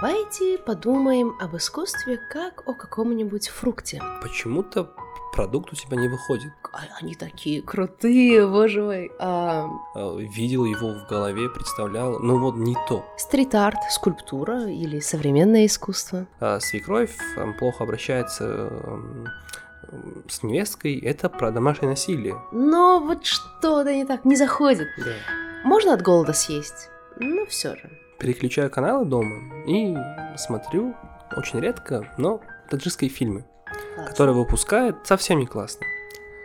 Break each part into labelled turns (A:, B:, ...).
A: Давайте подумаем об искусстве как о каком-нибудь фрукте.
B: Почему-то продукт у тебя не выходит.
A: А Они такие крутые, боже мой. А,
B: А, Видел его в голове, представлял, ну вот не то.
A: стрит-арт, скульптура или современное искусство.
B: А свекровь плохо обращается с невесткой, это про домашнее насилие.
A: Но вот что-то не так, не заходит.
B: Да.
A: Можно от голода съесть, но все же.
B: Переключаю каналы дома и смотрю очень редко, но таджикские фильмы,
A: Класс.
B: которые выпускают совсем не классно,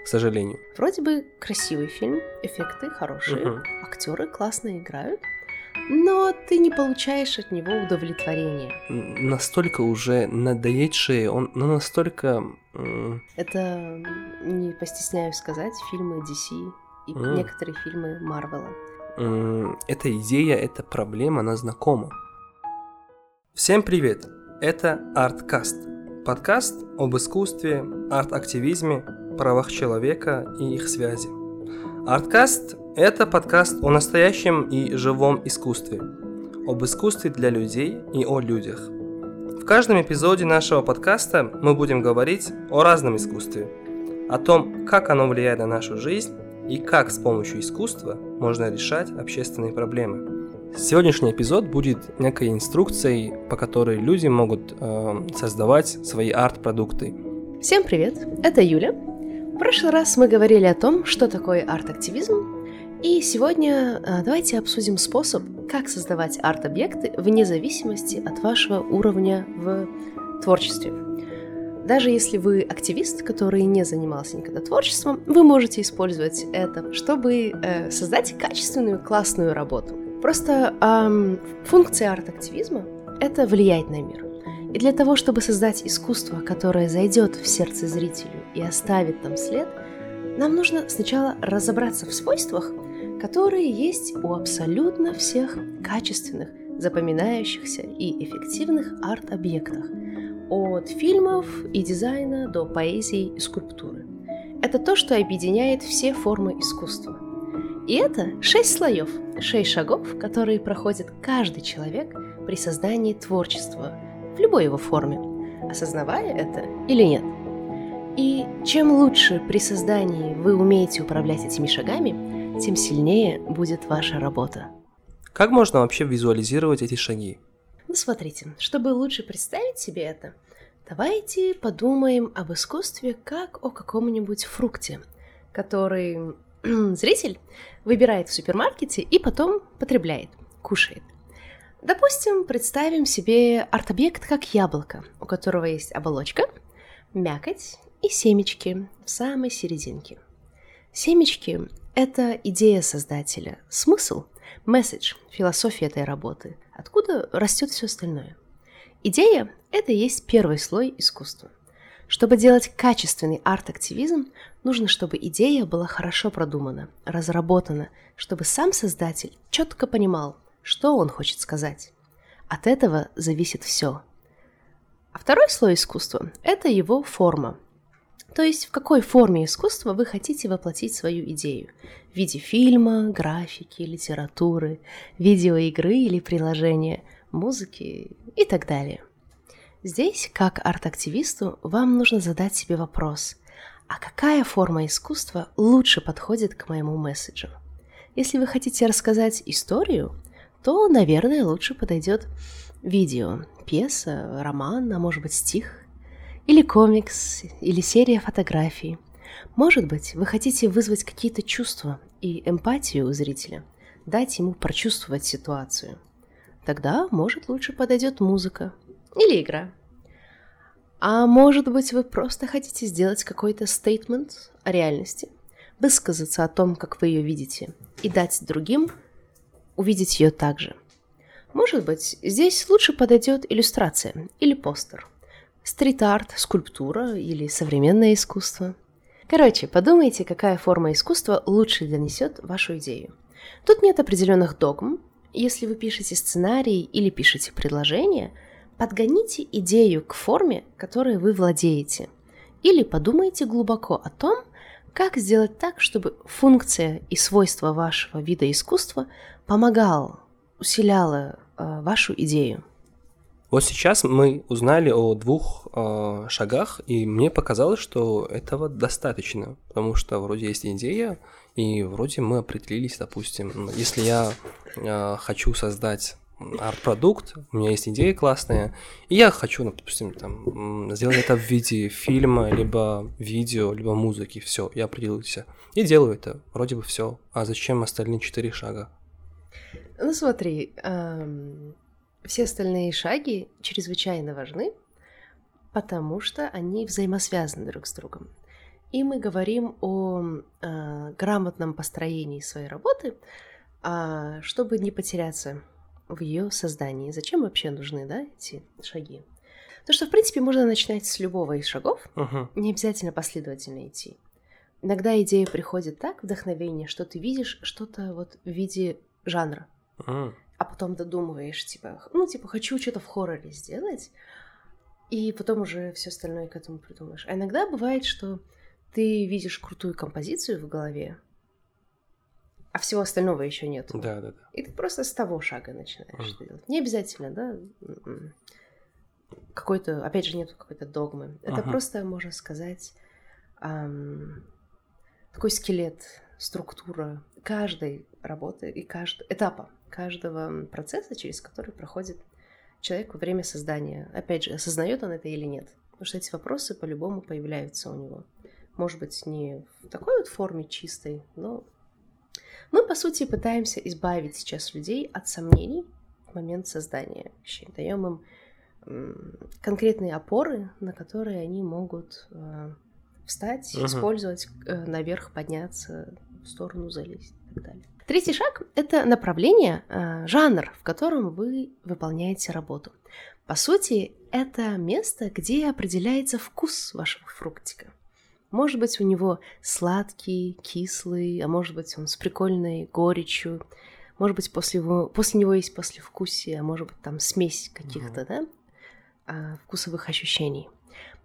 B: к сожалению.
A: Вроде бы красивый фильм, эффекты хорошие,
B: Мгм.
A: актеры классно играют, но ты не получаешь от него удовлетворения.
B: Настолько уже надоедшие, он ну, настолько...
A: Это, не постесняюсь сказать, фильмы DC и
B: М.
A: некоторые фильмы Марвела.
B: М, эта идея, эта проблема, она знакома. Всем привет! Это Арткаст. Подкаст об искусстве, арт-активизме, правах человека и их связи. Арткаст – это подкаст о настоящем и живом искусстве, об искусстве для людей и о людях. В каждом эпизоде нашего подкаста мы будем говорить о разном искусстве, о том, как оно влияет на нашу жизнь и как с помощью искусства можно решать общественные проблемы. Сегодняшний эпизод будет некой инструкцией, по которой люди могут э, создавать свои арт-продукты.
A: Всем привет, это Юля. В прошлый раз мы говорили о том, что такое арт-активизм, и сегодня э, давайте обсудим способ, как создавать арт-объекты вне зависимости от вашего уровня в творчестве. Даже если вы активист, который не занимался никогда творчеством, вы можете использовать это, чтобы э, создать качественную, классную работу. Просто ам, функция арт-активизма — это влиять на мир. И для того, чтобы создать искусство, которое зайдет в сердце зрителю и оставит там след, нам нужно сначала разобраться в свойствах, которые есть у абсолютно всех качественных, запоминающихся и эффективных арт-объектах, от фильмов и дизайна до поэзии и скульптуры. Это то, что объединяет все формы искусства. И это шесть слоев, шесть шагов, которые проходит каждый человек при создании творчества в любой его форме, осознавая это или нет. И чем лучше при создании вы умеете управлять этими шагами, тем сильнее будет ваша работа.
B: Как можно вообще визуализировать эти шаги?
A: Ну, смотрите, чтобы лучше представить себе это, давайте подумаем об искусстве как о каком-нибудь фрукте, который зритель выбирает в супермаркете и потом потребляет, кушает. Допустим, представим себе арт-объект как яблоко, у которого есть оболочка, мякоть и семечки в самой серединке. Семечки — это идея создателя, смысл, месседж, философия этой работы, откуда растет все остальное. Идея — это и есть первый слой искусства. Чтобы делать качественный арт-активизм, нужно, чтобы идея была хорошо продумана, разработана, чтобы сам создатель четко понимал, что он хочет сказать. От этого зависит все. А второй слой искусства – это его форма. То есть в какой форме искусства вы хотите воплотить свою идею. В виде фильма, графики, литературы, видеоигры или приложения, музыки и так далее. Здесь, как арт-активисту, вам нужно задать себе вопрос, а какая форма искусства лучше подходит к моему месседжу? Если вы хотите рассказать историю, то, наверное, лучше подойдет видео, пьеса, роман, а может быть стих, или комикс, или серия фотографий. Может быть, вы хотите вызвать какие-то чувства и эмпатию у зрителя, дать ему прочувствовать ситуацию. Тогда, может, лучше подойдет музыка или игра. А может быть, вы просто хотите сделать какой-то стейтмент о реальности, высказаться о том, как вы ее видите, и дать другим увидеть ее также. Может быть, здесь лучше подойдет иллюстрация или постер, стрит-арт, скульптура или современное искусство. Короче, подумайте, какая форма искусства лучше донесет вашу идею. Тут нет определенных догм. Если вы пишете сценарий или пишете предложение, подгоните идею к форме, которой вы владеете. Или подумайте глубоко о том, как сделать так, чтобы функция и свойства вашего вида искусства помогал, усиляла э, вашу идею.
B: Вот сейчас мы узнали о двух э, шагах, и мне показалось, что этого достаточно, потому что вроде есть идея, и вроде мы определились, допустим, если я э, хочу создать арт-продукт, у меня есть идея классная, и я хочу, допустим, там, сделать это в виде фильма, либо видео, либо музыки, все, я определился. И делаю это, вроде бы все. А зачем остальные четыре шага?
A: Ну смотри, эм, все остальные шаги чрезвычайно важны, потому что они взаимосвязаны друг с другом. И мы говорим о э, грамотном построении своей работы, э, чтобы не потеряться в ее создании. Зачем вообще нужны, да, эти шаги? То, что, в принципе, можно начинать с любого из шагов,
B: uh-huh.
A: не обязательно последовательно идти. Иногда идея приходит так, вдохновение, что ты видишь что-то вот в виде жанра,
B: uh-huh.
A: А потом додумываешь, типа, ну, типа, хочу что-то в хорроре сделать, и потом уже все остальное к этому придумаешь. А иногда бывает, что ты видишь крутую композицию в голове, а всего остального еще нет.
B: Да, да, да.
A: И ты просто с того шага начинаешь mm. делать. Не обязательно, да, м-м. какой-то, опять же, нет какой-то догмы. Это uh-huh. просто, можно сказать, эм, такой скелет, структура каждой работы и каждого этапа, каждого процесса, через который проходит человек во время создания. Опять же, осознает он это или нет. Потому что эти вопросы по-любому появляются у него. Может быть, не в такой вот форме чистой, но мы, по сути, пытаемся избавить сейчас людей от сомнений в момент создания вещей. Даем им конкретные опоры, на которые они могут э, встать, uh-huh. использовать, э, наверх подняться, в сторону залезть и так далее. Третий шаг — это направление, э, жанр, в котором вы выполняете работу. По сути, это место, где определяется вкус вашего фруктика. Может быть, у него сладкий, кислый, а может быть, он с прикольной горечью. Может быть, после, его, после него есть послевкусие, а может быть, там смесь каких-то, mm-hmm. да, а, вкусовых ощущений.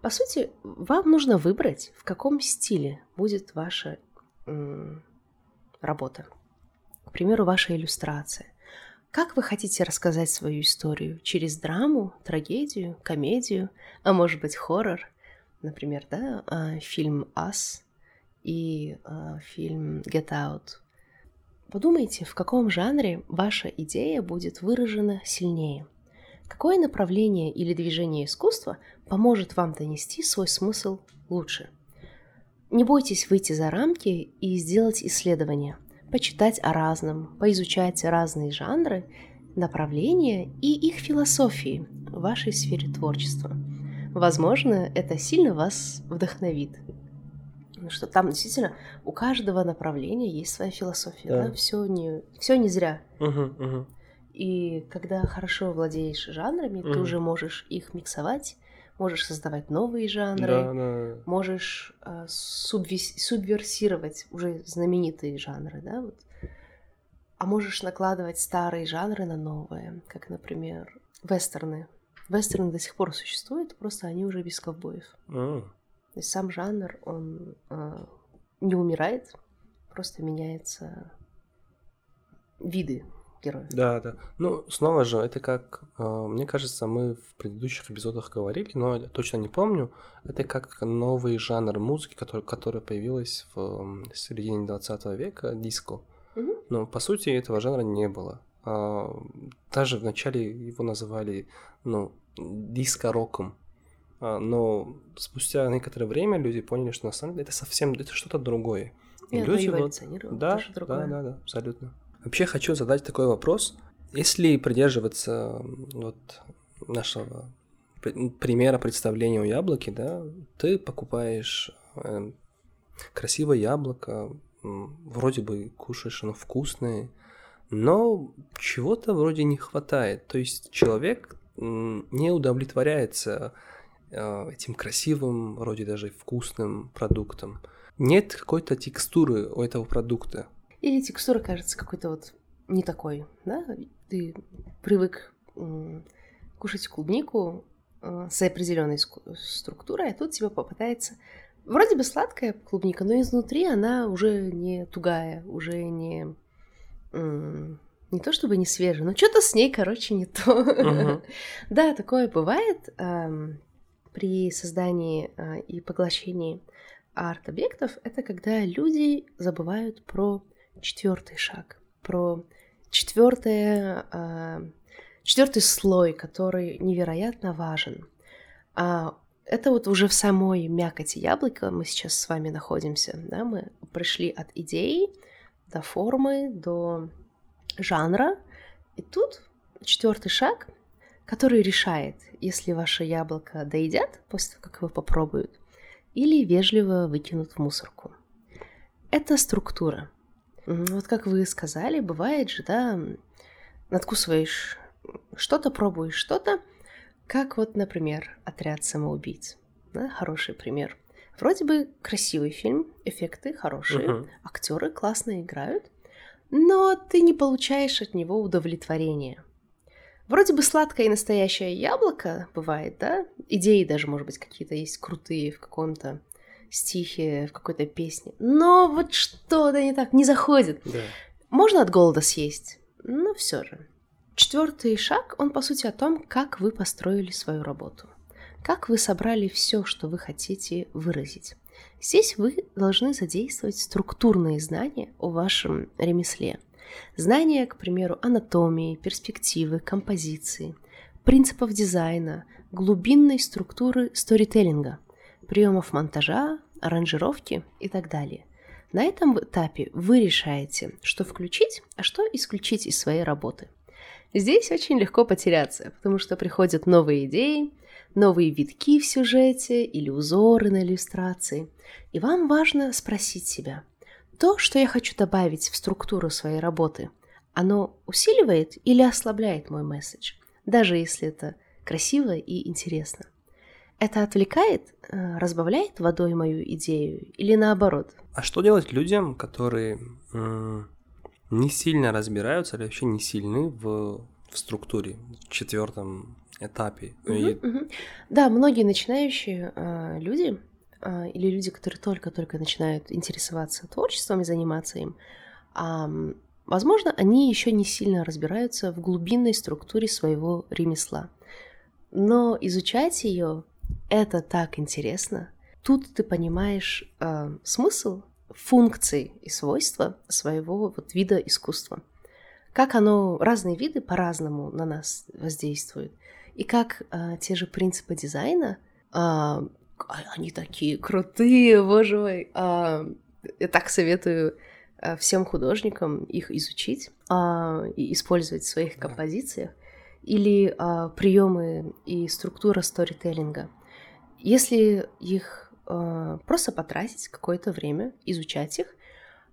A: По сути, вам нужно выбрать, в каком стиле будет ваша м- работа. К примеру, ваша иллюстрация. Как вы хотите рассказать свою историю? Через драму, трагедию, комедию, а может быть хоррор? например, да, а, фильм «Ас» и а, фильм «Get Out». Подумайте, в каком жанре ваша идея будет выражена сильнее. Какое направление или движение искусства поможет вам донести свой смысл лучше? Не бойтесь выйти за рамки и сделать исследование, почитать о разном, поизучать разные жанры, направления и их философии в вашей сфере творчества – возможно, это сильно вас вдохновит. Потому что там действительно у каждого направления есть своя философия, да, да? все не все не зря.
B: Угу, угу.
A: И когда хорошо владеешь жанрами, угу. ты уже можешь их миксовать, можешь создавать новые жанры,
B: да, да.
A: можешь э, субвес- субверсировать уже знаменитые жанры, да, вот. А можешь накладывать старые жанры на новые, как, например, вестерны. Вестерны до сих пор существуют, просто они уже без ковбоев.
B: Mm.
A: То есть сам жанр, он э, не умирает, просто меняются виды героев.
B: Да, да. Ну, снова же, это как, э, мне кажется, мы в предыдущих эпизодах говорили, но я точно не помню, это как новый жанр музыки, который, который появилась в середине 20 века, диско.
A: Mm-hmm.
B: Но, по сути, этого жанра не было. А, даже вначале его называли, ну, диско-роком. А, но спустя некоторое время люди поняли, что на самом деле это совсем это что-то другое.
A: И люди вот, да,
B: да, да, да, абсолютно. Вообще хочу задать такой вопрос. Если придерживаться вот нашего примера представления о яблоке, да, ты покупаешь э, красивое яблоко, вроде бы кушаешь, оно вкусное, но чего-то вроде не хватает. То есть человек не удовлетворяется э, этим красивым, вроде даже вкусным продуктом. Нет какой-то текстуры у этого продукта.
A: Или текстура кажется какой-то вот не такой, да? Ты привык кушать клубнику э, с определенной структурой, а тут тебе попытается вроде бы сладкая клубника, но изнутри она уже не тугая, уже не не то чтобы не свежая, но что-то с ней, короче, не то.
B: Мгм.
A: Да, такое бывает при создании э, и поглощении арт-объектов. Это когда люди забывают про четвертый шаг, про четвертое, четвертый слой, который невероятно важен. А это вот уже в самой мякоти яблока мы сейчас с вами находимся. Да? Мы пришли от идеи до формы, до жанра. И тут четвертый шаг, который решает, если ваше яблоко доедят после того, как его попробуют, или вежливо выкинут в мусорку. Это структура. Вот как вы сказали, бывает же, да, надкусываешь что-то, пробуешь что-то, как вот, например, «Отряд самоубийц». Да, хороший пример. Вроде бы красивый фильм, эффекты хорошие,
B: Мгм.
A: актеры классно играют, но ты не получаешь от него удовлетворения. Вроде бы сладкое и настоящее яблоко бывает, да? Идеи даже, может быть, какие-то есть крутые в каком-то стихе, в какой-то песне. Но вот что-то не так, не заходит.
B: Да.
A: Можно от голода съесть, но все же. Четвертый шаг, он по сути о том, как вы построили свою работу. Как вы собрали все, что вы хотите выразить. Здесь вы должны задействовать структурные знания о вашем ремесле. Знания, к примеру, анатомии, перспективы, композиции, принципов дизайна, глубинной структуры сторителлинга, приемов монтажа, аранжировки и так далее. На этом этапе вы решаете, что включить, а что исключить из своей работы. Здесь очень легко потеряться, потому что приходят новые идеи, новые витки в сюжете или узоры на иллюстрации. И вам важно спросить себя, то, что я хочу добавить в структуру своей работы, оно усиливает или ослабляет мой месседж, даже если это красиво и интересно. Это отвлекает, э, разбавляет водой мою идею или наоборот?
B: А что делать людям, которые не сильно разбираются или вообще не сильны в, в структуре, в четвертом этапе? И-
A: Мгм, мгм. Да, многие начинающие э, люди э, или люди, которые только-только начинают интересоваться творчеством и заниматься им, ам, возможно, они еще не сильно разбираются в глубинной структуре своего ремесла. Но изучать ее это так интересно. Тут ты понимаешь э, смысл, функции и свойства своего вот вида искусства. Как оно, разные виды по-разному на нас воздействуют. И как э, те же принципы дизайна, а- они такие крутые, боже мой. А, я так советую э, всем художникам их изучить а, и использовать в своих композициях. Или приемы и структура сторителлинга. Если их э, просто потратить какое-то время, изучать их,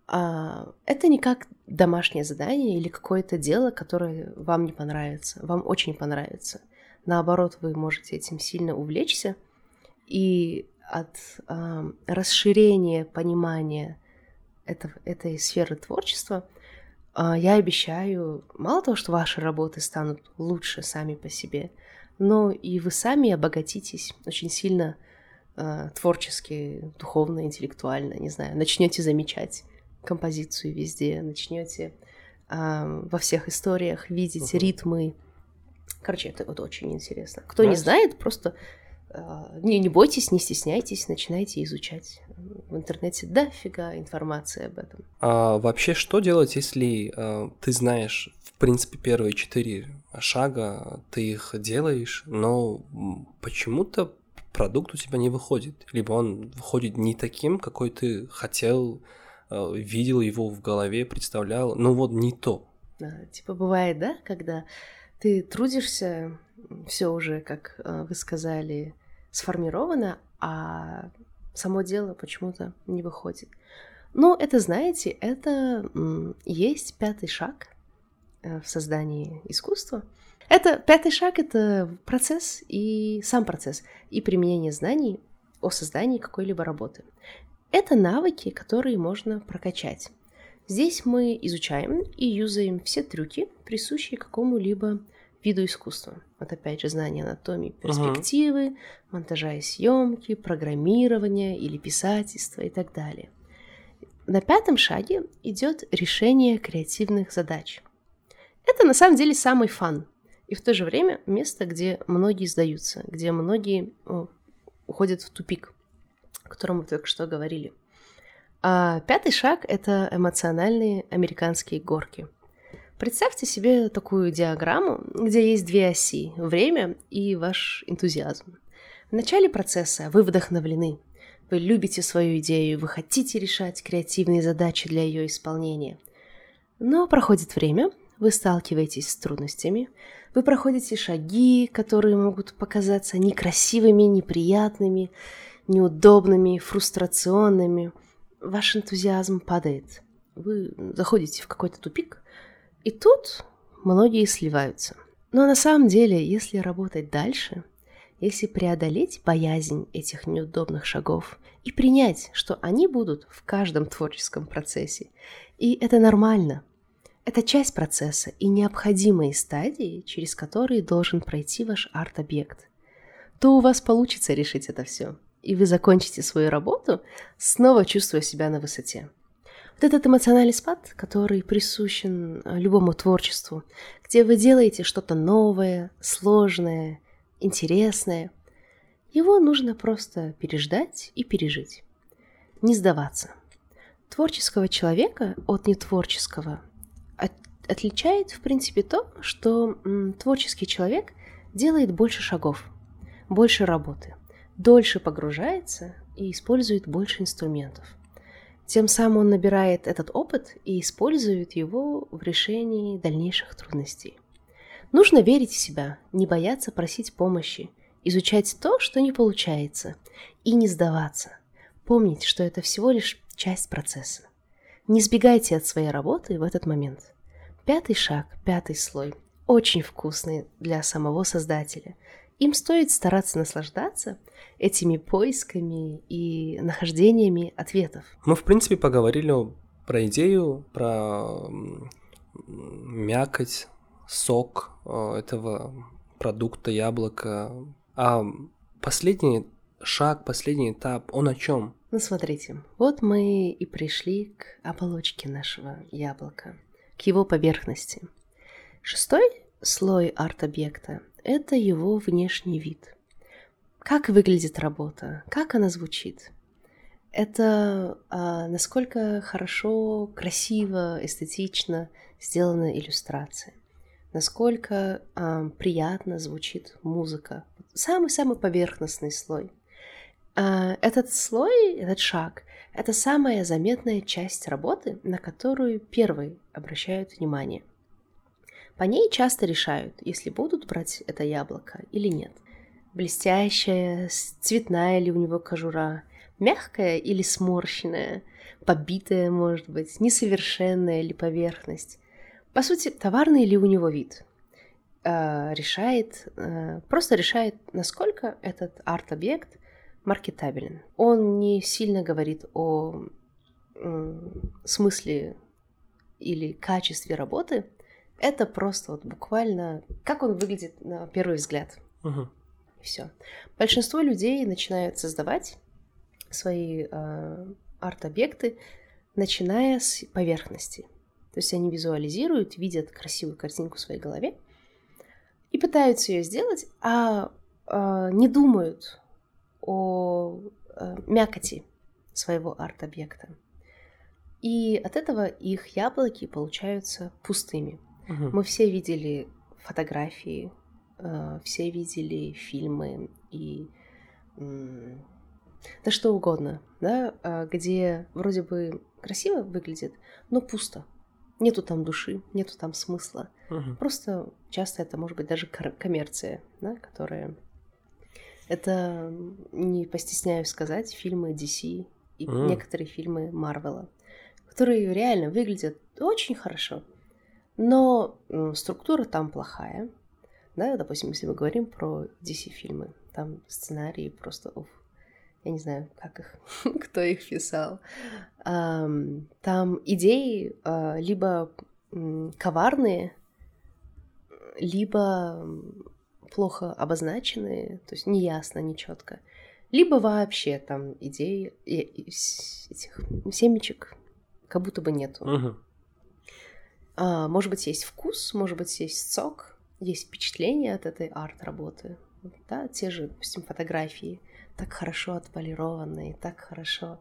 A: а, это не как домашнее задание или какое-то дело, которое вам не понравится, вам очень понравится. Наоборот, вы можете этим сильно увлечься, и от а, расширения понимания этого, этой сферы творчества а, я обещаю, мало того, что ваши работы станут лучше сами по себе, но и вы сами обогатитесь очень сильно э, творчески, духовно, интеллектуально, не знаю, начнете замечать композицию везде, начнете во всех историях видеть
B: Мгм.
A: ритмы. Короче, это вот очень интересно. Кто не
B: Знаешь-
A: знает, просто э, не, не бойтесь, не стесняйтесь, начинайте изучать. В интернете дофига информации об этом.
B: А вообще, что делать, если э, ты знаешь, в принципе, первые четыре шага, ты их делаешь, но почему-то продукт у тебя не выходит, либо он выходит не таким, какой ты хотел, э, видел его в голове, представлял, ну вот не то.
A: Да, типа бывает, да, когда ты трудишься, все уже, как э, вы сказали, сформировано, а само дело почему-то не выходит. Ну, это, знаете, это есть пятый шаг э, в создании искусства. Это пятый шаг — это процесс и сам процесс, и применение знаний о создании какой-либо работы. Это навыки, которые можно прокачать. Здесь мы изучаем и юзаем все трюки, присущие какому-либо виду искусства. Вот опять же знание анатомии, перспективы, монтажа и съемки, программирования или писательства и так далее. На пятом шаге идет решение креативных задач. Это на самом деле самый фан. И в то же время место, где многие сдаются, где многие о, уходят в тупик, о котором мы только что говорили. А пятый шаг — это эмоциональные американские горки. Представьте себе такую диаграмму, где есть две оси — время и ваш энтузиазм. В начале процесса вы вдохновлены, вы любите свою идею, вы хотите решать креативные задачи для ее исполнения. Но проходит время, вы сталкиваетесь с трудностями, вы проходите шаги, которые могут показаться некрасивыми, неприятными, неудобными, фрустрационными. Ваш энтузиазм падает. Вы заходите в какой-то тупик, и тут многие сливаются. Но на самом деле, если работать дальше, если преодолеть боязнь этих неудобных шагов и принять, что они будут в каждом творческом процессе, и это нормально – это часть процесса и необходимые стадии, через которые должен пройти ваш арт-объект. То у вас получится решить это все, и вы закончите свою работу, снова чувствуя себя на высоте. Вот этот эмоциональный спад, который присущен э, любому творчеству, где вы делаете что-то новое, сложное, интересное, его нужно просто переждать и пережить. Не сдаваться. Творческого человека от нетворческого отличает, в принципе, то, что творческий человек делает больше шагов, больше работы, дольше погружается и использует больше инструментов. Тем самым он набирает этот опыт и использует его в решении дальнейших трудностей. Нужно верить в себя, не бояться просить помощи, изучать то, что не получается, и не сдаваться. Помнить, что это всего лишь часть процесса. Не сбегайте от своей работы в этот момент – Пятый шаг, пятый слой, очень вкусный для самого создателя. Им стоит стараться наслаждаться этими поисками и нахождениями ответов.
B: Мы, в принципе, поговорили про идею, про мякоть, сок э, этого продукта яблока. А последний шаг, последний этап, он о чем?
A: Ну, смотрите, вот мы и пришли к оболочке нашего яблока к его поверхности. Шестой слой арт-объекта – это его внешний вид. Как выглядит работа, как она звучит. Это а, насколько хорошо, красиво, эстетично сделана иллюстрация, насколько а, приятно звучит музыка. Самый-самый поверхностный слой. А, этот слой, этот шаг это самая заметная часть работы, на которую первые обращают внимание. По ней часто решают, если будут брать это яблоко или нет. Блестящая, цветная ли у него кожура, мягкая или сморщенная, побитая, может быть, несовершенная ли поверхность. По сути, товарный ли у него вид. Э, решает, э, просто решает, насколько этот арт-объект – маркетабелен. Он не сильно говорит о смысле или качестве работы. Это просто вот буквально как он выглядит на первый взгляд.
B: Угу.
A: Все. Большинство людей начинают создавать свои э, арт-объекты, начиная с поверхности. То есть они визуализируют, видят красивую картинку в своей голове и пытаются ее сделать, а э, не думают о э, мякоти своего арт-объекта. И от этого их яблоки получаются пустыми.
B: Угу.
A: Мы все видели фотографии, э, все видели фильмы и да что угодно, да, э, где вроде бы красиво выглядит, но пусто. Нету там души, нету там смысла.
B: Угу.
A: Просто часто это может быть даже коммерция, да, которая это, не постесняюсь сказать, фильмы DC и mm. некоторые фильмы Марвела, которые реально выглядят очень хорошо, но структура там плохая. Да, допустим, если мы говорим про DC-фильмы, там сценарии просто, уф, я не знаю, как их, кто их писал. Там идеи а, либо коварные, либо плохо обозначенные, то есть неясно, нечетко, либо вообще там идеи этих семечек как будто бы нету.
B: Угу.
A: А, может быть, есть вкус, может быть, есть сок, есть впечатление от этой арт-работы. Да, те же, допустим, фотографии, так хорошо отполированные, так хорошо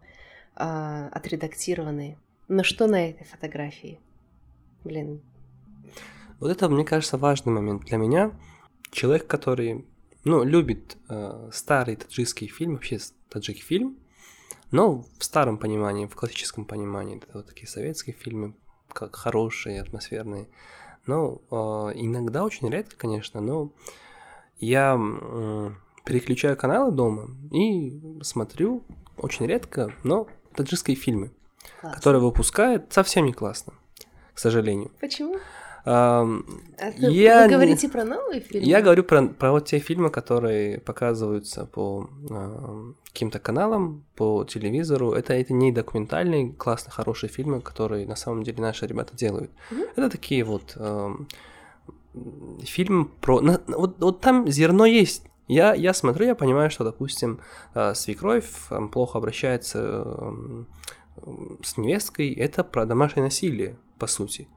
A: а, отредактированные. Но что на этой фотографии? Блин.
B: Вот это, мне кажется, важный момент для меня. Человек, который, ну, любит э, старый таджикский фильм, вообще таджик фильм, но в старом понимании, в классическом понимании, это вот такие советские фильмы, как хорошие, атмосферные. Но э, иногда, очень редко, конечно, но я э, переключаю каналы дома и смотрю очень редко, но таджикские фильмы, Классно. которые выпускают совсем не классно, к сожалению.
A: Почему?
B: А,
A: я... Вы говорите про новые фильмы?
B: Я говорю про, про вот те фильмы, которые показываются по э, каким-то каналам, по телевизору. Это, это не документальные, классные, хорошие фильмы, которые на самом деле наши ребята делают. Mm-hmm. Это такие вот э, фильмы про... На, вот, вот там зерно есть. Я, я смотрю, я понимаю, что, допустим, э, свекровь э, плохо обращается э, с невесткой. Это про домашнее насилие, по сути.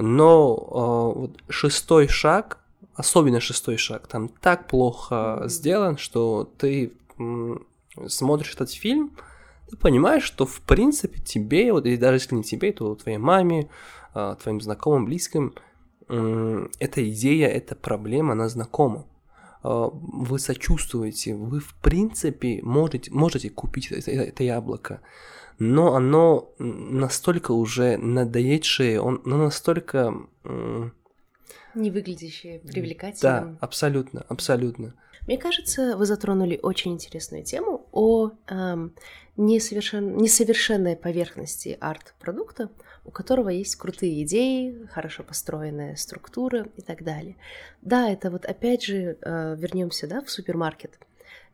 B: Но э, вот шестой шаг, особенно шестой шаг, там так плохо сделан, что ты смотришь этот фильм, ты понимаешь, что в принципе тебе, вот и даже если не тебе, то твоей маме, э, твоим знакомым, близким, э, эта идея, эта проблема, она знакома. Вы сочувствуете, вы в принципе можете, можете купить это, это яблоко но оно настолько уже надоедшее, он, оно настолько...
A: Не выглядящее привлекательным.
B: Да, абсолютно, абсолютно.
A: Мне кажется, вы затронули очень интересную тему о эм, несовершен... несовершенной поверхности арт-продукта, у которого есть крутые идеи, хорошо построенная структура и так далее. Да, это вот опять же э, вернемся да, в супермаркет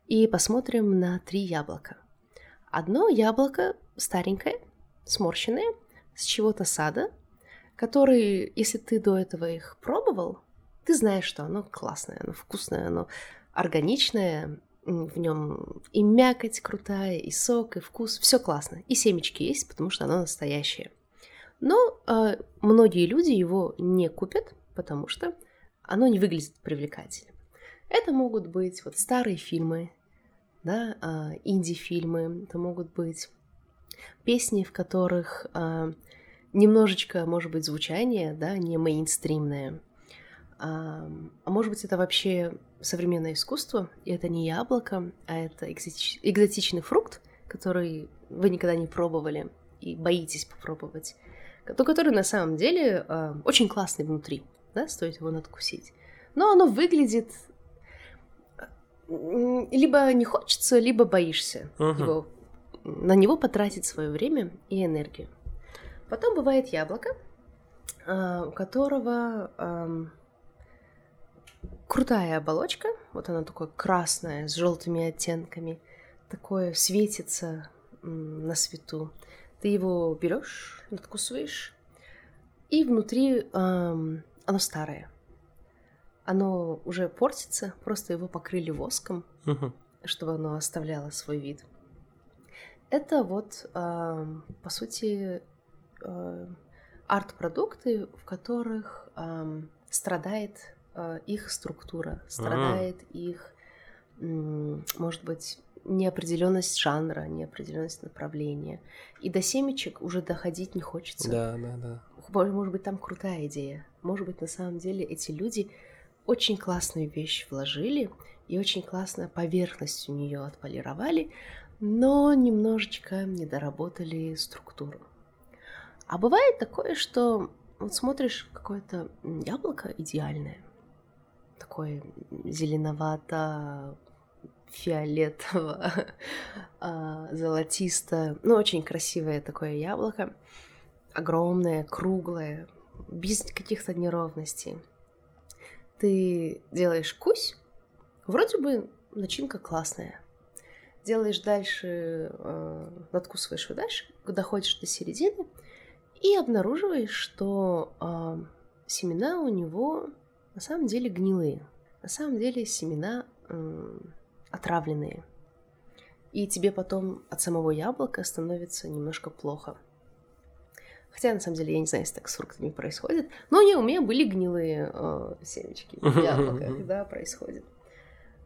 A: и посмотрим на три яблока. Одно яблоко старенькое, сморщенное, с чего-то сада, который, если ты до этого их пробовал, ты знаешь, что оно классное, оно вкусное, оно органичное, в нем и мякоть крутая, и сок, и вкус, все классно. И семечки есть, потому что оно настоящее. Но э, многие люди его не купят, потому что оно не выглядит привлекательно. Это могут быть вот старые фильмы, да, э, инди-фильмы, это могут быть песни, в которых э, немножечко, может быть, звучание, да, не мейнстримное. А, а может быть, это вообще современное искусство, и это не яблоко, а это экзотич... экзотичный фрукт, который вы никогда не пробовали и боитесь попробовать, но который на самом деле э, очень классный внутри, да, стоит его надкусить. Но оно выглядит либо не хочется, либо боишься uh-huh. его на него потратить свое время и энергию. Потом бывает яблоко, а, у которого крутая оболочка, вот она такое красное, с желтыми оттенками, такое светится на свету. Ты его берешь, надкусываешь, и внутри оно старое. Оно уже портится, просто его покрыли воском, uh-huh. чтобы оно оставляло свой вид. Это вот, э, по сути, э, арт-продукты, в которых э, страдает э, их структура, страдает mm. их, э, может быть, неопределенность жанра, неопределенность направления. И до семечек уже доходить не хочется.
B: Да, да, да.
A: Может быть, там крутая идея. Может быть, на самом деле эти люди очень классную вещь вложили и очень классно поверхность у нее отполировали, но немножечко не доработали структуру. А бывает такое, что вот смотришь какое-то яблоко идеальное, такое зеленовато фиолетово, а, золотисто, ну очень красивое такое яблоко, огромное, круглое, без каких-то неровностей. Ты делаешь кусь, вроде бы начинка классная, делаешь дальше, э, надкусываешь его дальше, доходишь до середины и обнаруживаешь, что э, семена у него на самом деле гнилые. На самом деле семена э, отравленные. И тебе потом от самого яблока становится немножко плохо. Хотя, на самом деле, я не знаю, если так с фруктами происходит. Но не, у меня были гнилые э, семечки в яблоках, да, происходит.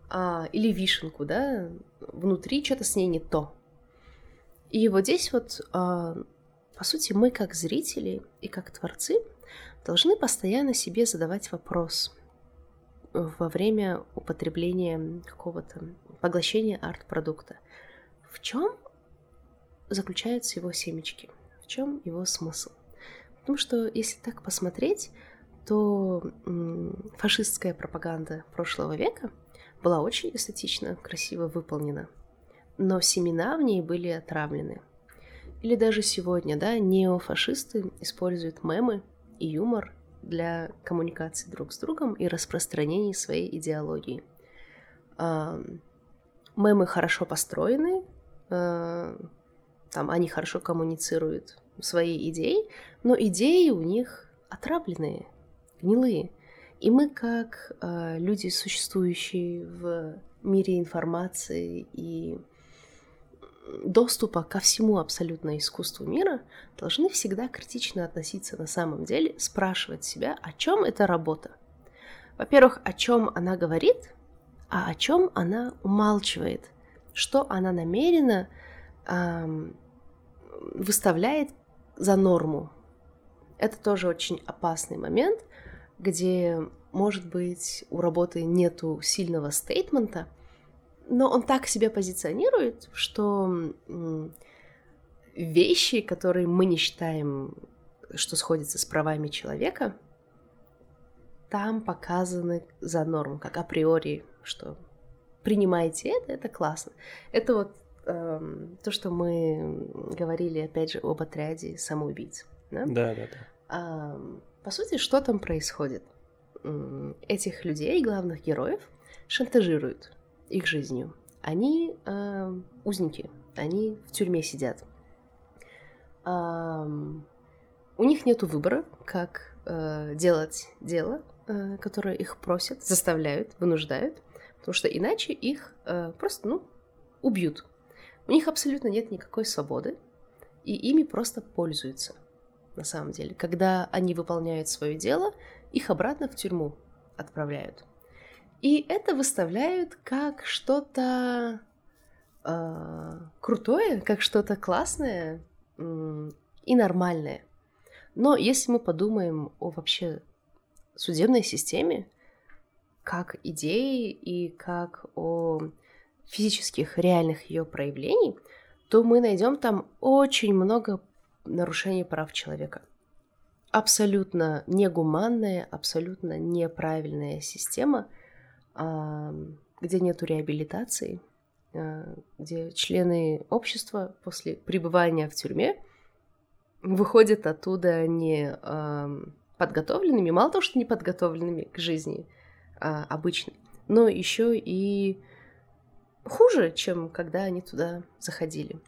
A: А, или вишенку, да, внутри что-то с ней не то. И вот здесь вот, а, по сути, мы как зрители и как творцы должны постоянно себе задавать вопрос во время употребления какого-то поглощения арт-продукта. В чем заключаются его семечки? Чем его смысл? Потому что если так посмотреть, то фашистская пропаганда прошлого века была очень эстетично, красиво выполнена – но семена в ней были отравлены. Или даже сегодня, да, неофашисты используют мемы и юмор для коммуникации друг с другом и распространения своей идеологии. Мемы хорошо построены, а, там они хорошо коммуницируют свои идеи, но идеи у них отравленные, гнилые. И мы, как э, люди, существующие в мире информации и доступа ко всему абсолютно искусству мира, должны всегда критично относиться на самом деле, спрашивать себя, о чем эта работа. Во-первых, о чем она говорит, а о чем она умалчивает, что она намеренно эм, выставляет за норму. Это тоже очень опасный момент, где, может быть, у работы нету сильного стейтмента – но он так себя позиционирует, что вещи, которые мы не считаем, что сходятся с правами человека, там показаны за норму, как априори, что принимаете это, это классно. Это вот эм, то, что мы говорили, опять же, об отряде самоубийц.
B: Да, да, да. да.
A: Эм, по сути, что там происходит? Этих людей, главных героев, шантажируют их жизнью. Они э, узники, они в тюрьме сидят. Э, у них нет выбора, как э, делать дело, э, которое их просят, заставляют, вынуждают, потому что иначе их э, просто, ну, убьют. У них абсолютно нет никакой свободы, и ими просто пользуются, на самом деле. Когда они выполняют свое дело, их обратно в тюрьму отправляют. И это выставляют как что-то э, крутое, как что-то классное э, и нормальное. Но если мы подумаем о вообще судебной системе, как идеи и как о физических реальных ее проявлений, то мы найдем там очень много нарушений прав человека. Абсолютно негуманная, абсолютно неправильная система – где нету реабилитации, а, где члены общества после пребывания в тюрьме выходят оттуда не подготовленными, мало того, что не подготовленными к жизни а, обычной, но еще и хуже, чем когда они туда заходили.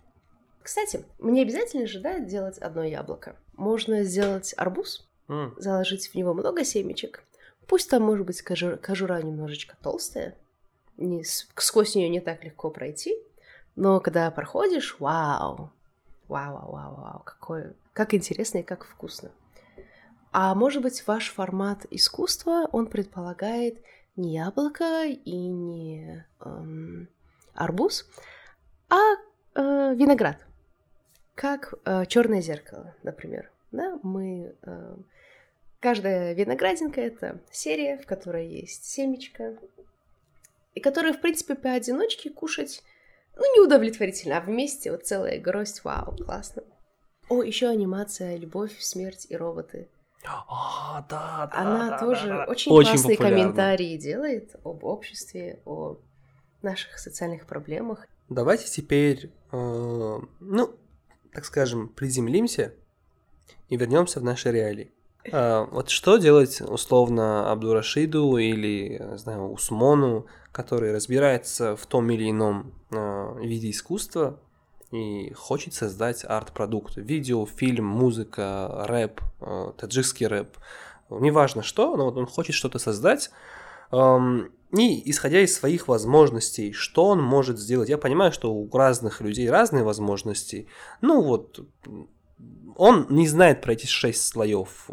A: Кстати, мне обязательно же, да, делать одно яблоко. Можно сделать арбуз, mm. заложить в него много семечек, Пусть там, может быть, кожура, кожура немножечко толстая, не, сквозь нее не так легко пройти, но когда проходишь, вау, вау, вау, вау, вау, какое, как интересно и как вкусно. А может быть, ваш формат искусства, он предполагает не яблоко и не эм, арбуз, а э, виноград, как э, черное зеркало, например. Да, мы э, Каждая виноградинка — это серия, в которой есть семечко, и которые, в принципе, поодиночке кушать, ну, неудовлетворительно, а вместе вот целая гроздь, вау, классно. О, еще анимация «Любовь, смерть и роботы».
B: А, да, да.
A: Она
B: да,
A: тоже
B: да, да.
A: очень, очень классные популярна. комментарии делает об обществе, о наших социальных проблемах.
B: Давайте теперь, э, ну, так скажем, приземлимся и вернемся в наши реалии. А, вот что делать условно Абдурашиду или, знаю, Усмону, который разбирается в том или ином а, виде искусства и хочет создать арт-продукт. Видео, фильм, музыка, рэп, а, таджикский рэп. Неважно что, но вот он хочет что-то создать. И исходя из своих возможностей, что он может сделать. Я понимаю, что у разных людей разные возможности. Ну вот, он не знает про эти шесть слоев.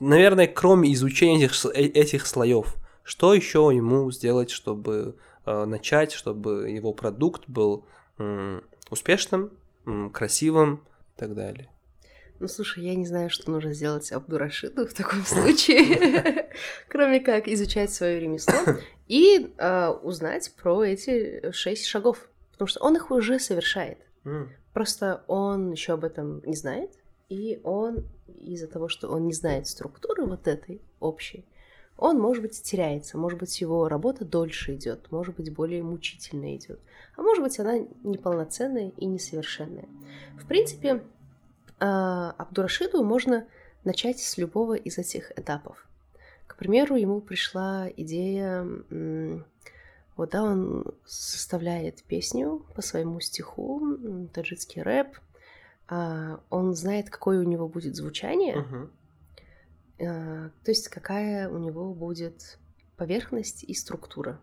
B: Наверное, кроме изучения этих, э, этих слоев, что еще ему сделать, чтобы э, начать, чтобы его продукт был успешным, красивым и так далее?
A: Ну, слушай, я не знаю, что нужно сделать Абдурашиду в таком случае, кроме как изучать свое ремесло и э, узнать про эти шесть шагов, потому что он их уже совершает. Просто он еще об этом не знает, и он из-за того, что он не знает структуры вот этой общей, он, может быть, теряется, может быть, его работа дольше идет, может быть, более мучительно идет, а может быть, она неполноценная и несовершенная. В принципе, а, Абдурашиду можно начать с любого из этих этапов. К примеру, ему пришла идея, вот да, он составляет песню по своему стиху, таджикский рэп, а, он знает, какое у него будет звучание, uh-huh. то есть какая у него будет поверхность и структура,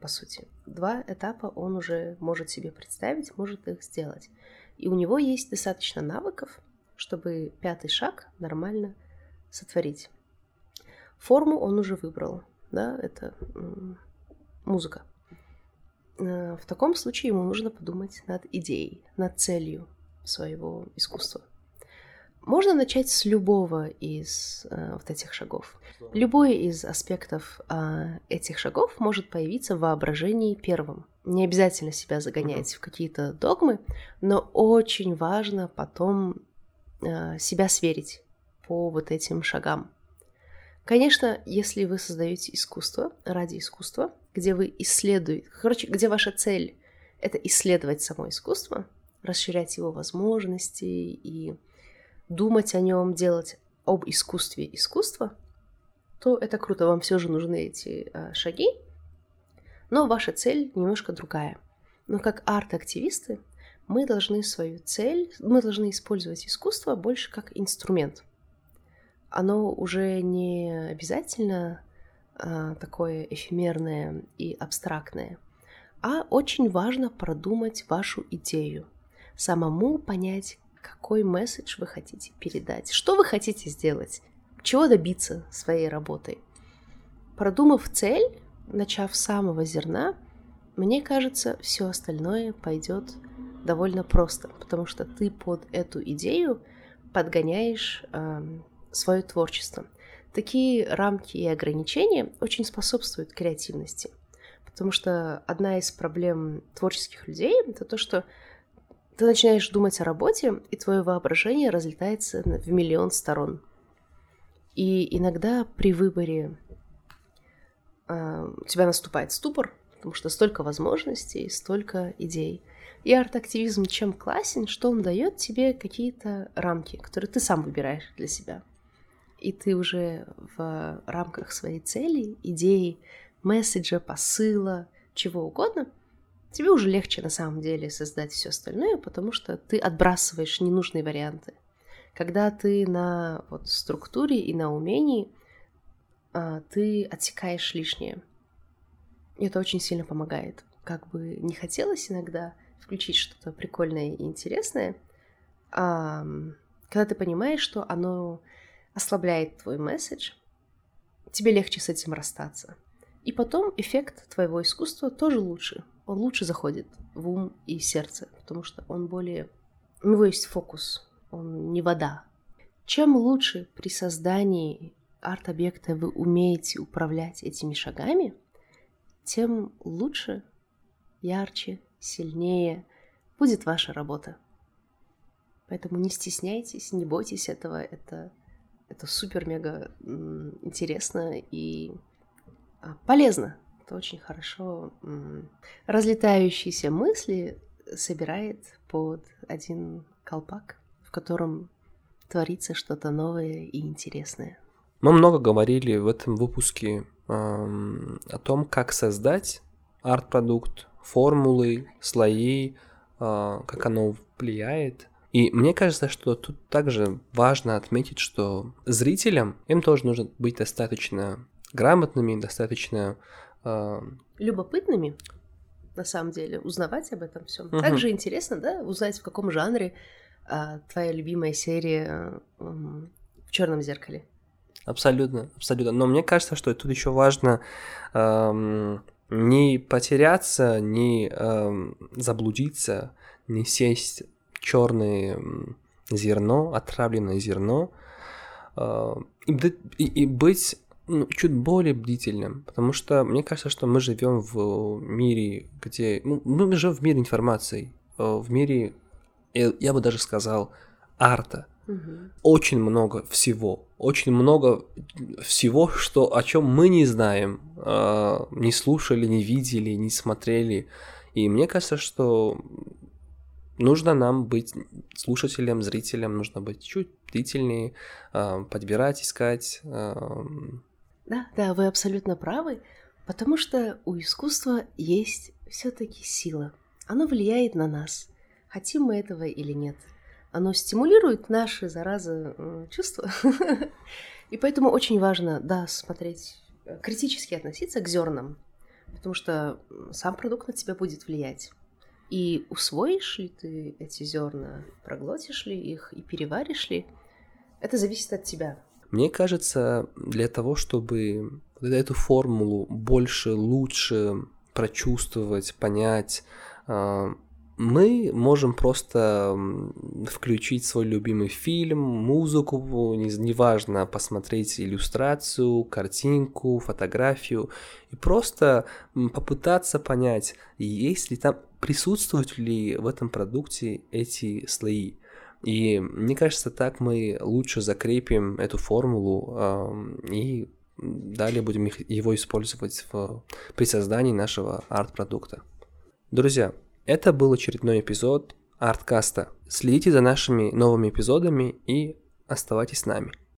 A: по сути. Два этапа он уже может себе представить, может их сделать. И у него есть достаточно навыков, чтобы пятый шаг нормально сотворить. Форму он уже выбрал, да, это музыка. Э, в таком случае ему нужно подумать над идеей, над целью своего искусства. Можно начать с любого из э, вот этих шагов. Любой из аспектов э, этих шагов может появиться в воображении первым. Не обязательно себя загонять в какие-то догмы, но очень важно потом себя сверить по вот этим шагам. Конечно, если вы создаете искусство ради искусства, где вы исследуете, короче, где ваша цель — это исследовать само искусство, расширять его возможности и думать о нем, делать об искусстве искусство, то это круто, вам все же нужны эти э, шаги, но ваша цель немножко другая. Но как арт-активисты мы должны свою цель, мы должны использовать искусство больше как инструмент. Оно уже не обязательно а, такое эфемерное и абстрактное, а очень важно продумать вашу идею, самому понять, какой месседж вы хотите передать, что вы хотите сделать, чего добиться своей работой. Продумав цель, начав с самого зерна, мне кажется, все остальное пойдет довольно просто, потому что ты под эту идею подгоняешь э, свое творчество. Такие рамки и ограничения очень способствуют креативности, потому что одна из проблем творческих людей это то, что ты начинаешь думать о работе, и твое воображение разлетается в миллион сторон. И иногда при выборе э, у тебя наступает ступор, потому что столько возможностей, столько идей. И арт-активизм чем классен, что он дает тебе какие-то рамки, которые ты сам выбираешь для себя. И ты уже в рамках своей цели, идеи, месседжа, посыла, чего угодно, тебе уже легче на самом деле создать все остальное, потому что ты отбрасываешь ненужные варианты. Когда ты на вот, структуре и на умении, а, ты отсекаешь лишнее. И это очень сильно помогает. Как бы не хотелось иногда, включить что-то прикольное и интересное, когда ты понимаешь, что оно ослабляет твой месседж, тебе легче с этим расстаться. И потом эффект твоего искусства тоже лучше. Он лучше заходит в ум и сердце, потому что он более... У него есть фокус, он не вода. Чем лучше при создании арт-объекта вы умеете управлять этими шагами, тем лучше, ярче сильнее будет ваша работа. Поэтому не стесняйтесь, не бойтесь этого. Это, это супер-мега интересно и а, полезно. Это очень хорошо. Разлетающиеся мысли собирает под один колпак, в котором творится что-то новое и интересное.
B: Мы много говорили в этом выпуске эм, о том, как создать арт-продукт, формулы, слои, а, как оно влияет. И мне кажется, что тут также важно отметить, что зрителям им тоже нужно быть достаточно грамотными, достаточно
A: э... любопытными, на самом деле, узнавать об этом всем. Угу. Также интересно, да, узнать в каком жанре а, твоя любимая серия в черном зеркале.
B: Абсолютно, абсолютно. Но мне кажется, что тут еще важно эм, не потеряться, не эм, заблудиться, не сесть черное зерно, отравленное зерно, э, и, и, и быть ну, чуть более бдительным, потому что мне кажется, что мы живем в мире, где ну, мы живем в мире информации, э, в мире, я бы даже сказал, арта. Угу. Очень много всего, очень много всего, что о чем мы не знаем, э, не слушали, не видели, не смотрели. И мне кажется, что нужно нам быть слушателем, зрителем, нужно быть чуть бдительнее, э, подбирать, искать. Э,
A: да, да, вы абсолютно правы, потому что у искусства есть все-таки сила. Оно влияет на нас, хотим мы этого или нет. Оно стимулирует наши, зараза, чувства. И поэтому очень важно, да, смотреть, критически относиться к зернам, потому что сам продукт на тебя будет влиять. И усвоишь ли ты эти зерна, проглотишь ли их и переваришь ли, это зависит от тебя.
B: Мне кажется, для того, чтобы эту формулу больше, лучше прочувствовать, понять, а, мы можем просто включить свой любимый фильм, музыку, неважно, посмотреть иллюстрацию, картинку, фотографию, и просто попытаться понять, есть ли там, присутствуют ли в этом продукте эти слои. И мне кажется, так мы лучше закрепим эту формулу э, и далее будем их, его использовать в, при создании нашего арт-продукта. Друзья, это был очередной эпизод арткаста. Следите за нашими новыми эпизодами и оставайтесь с нами.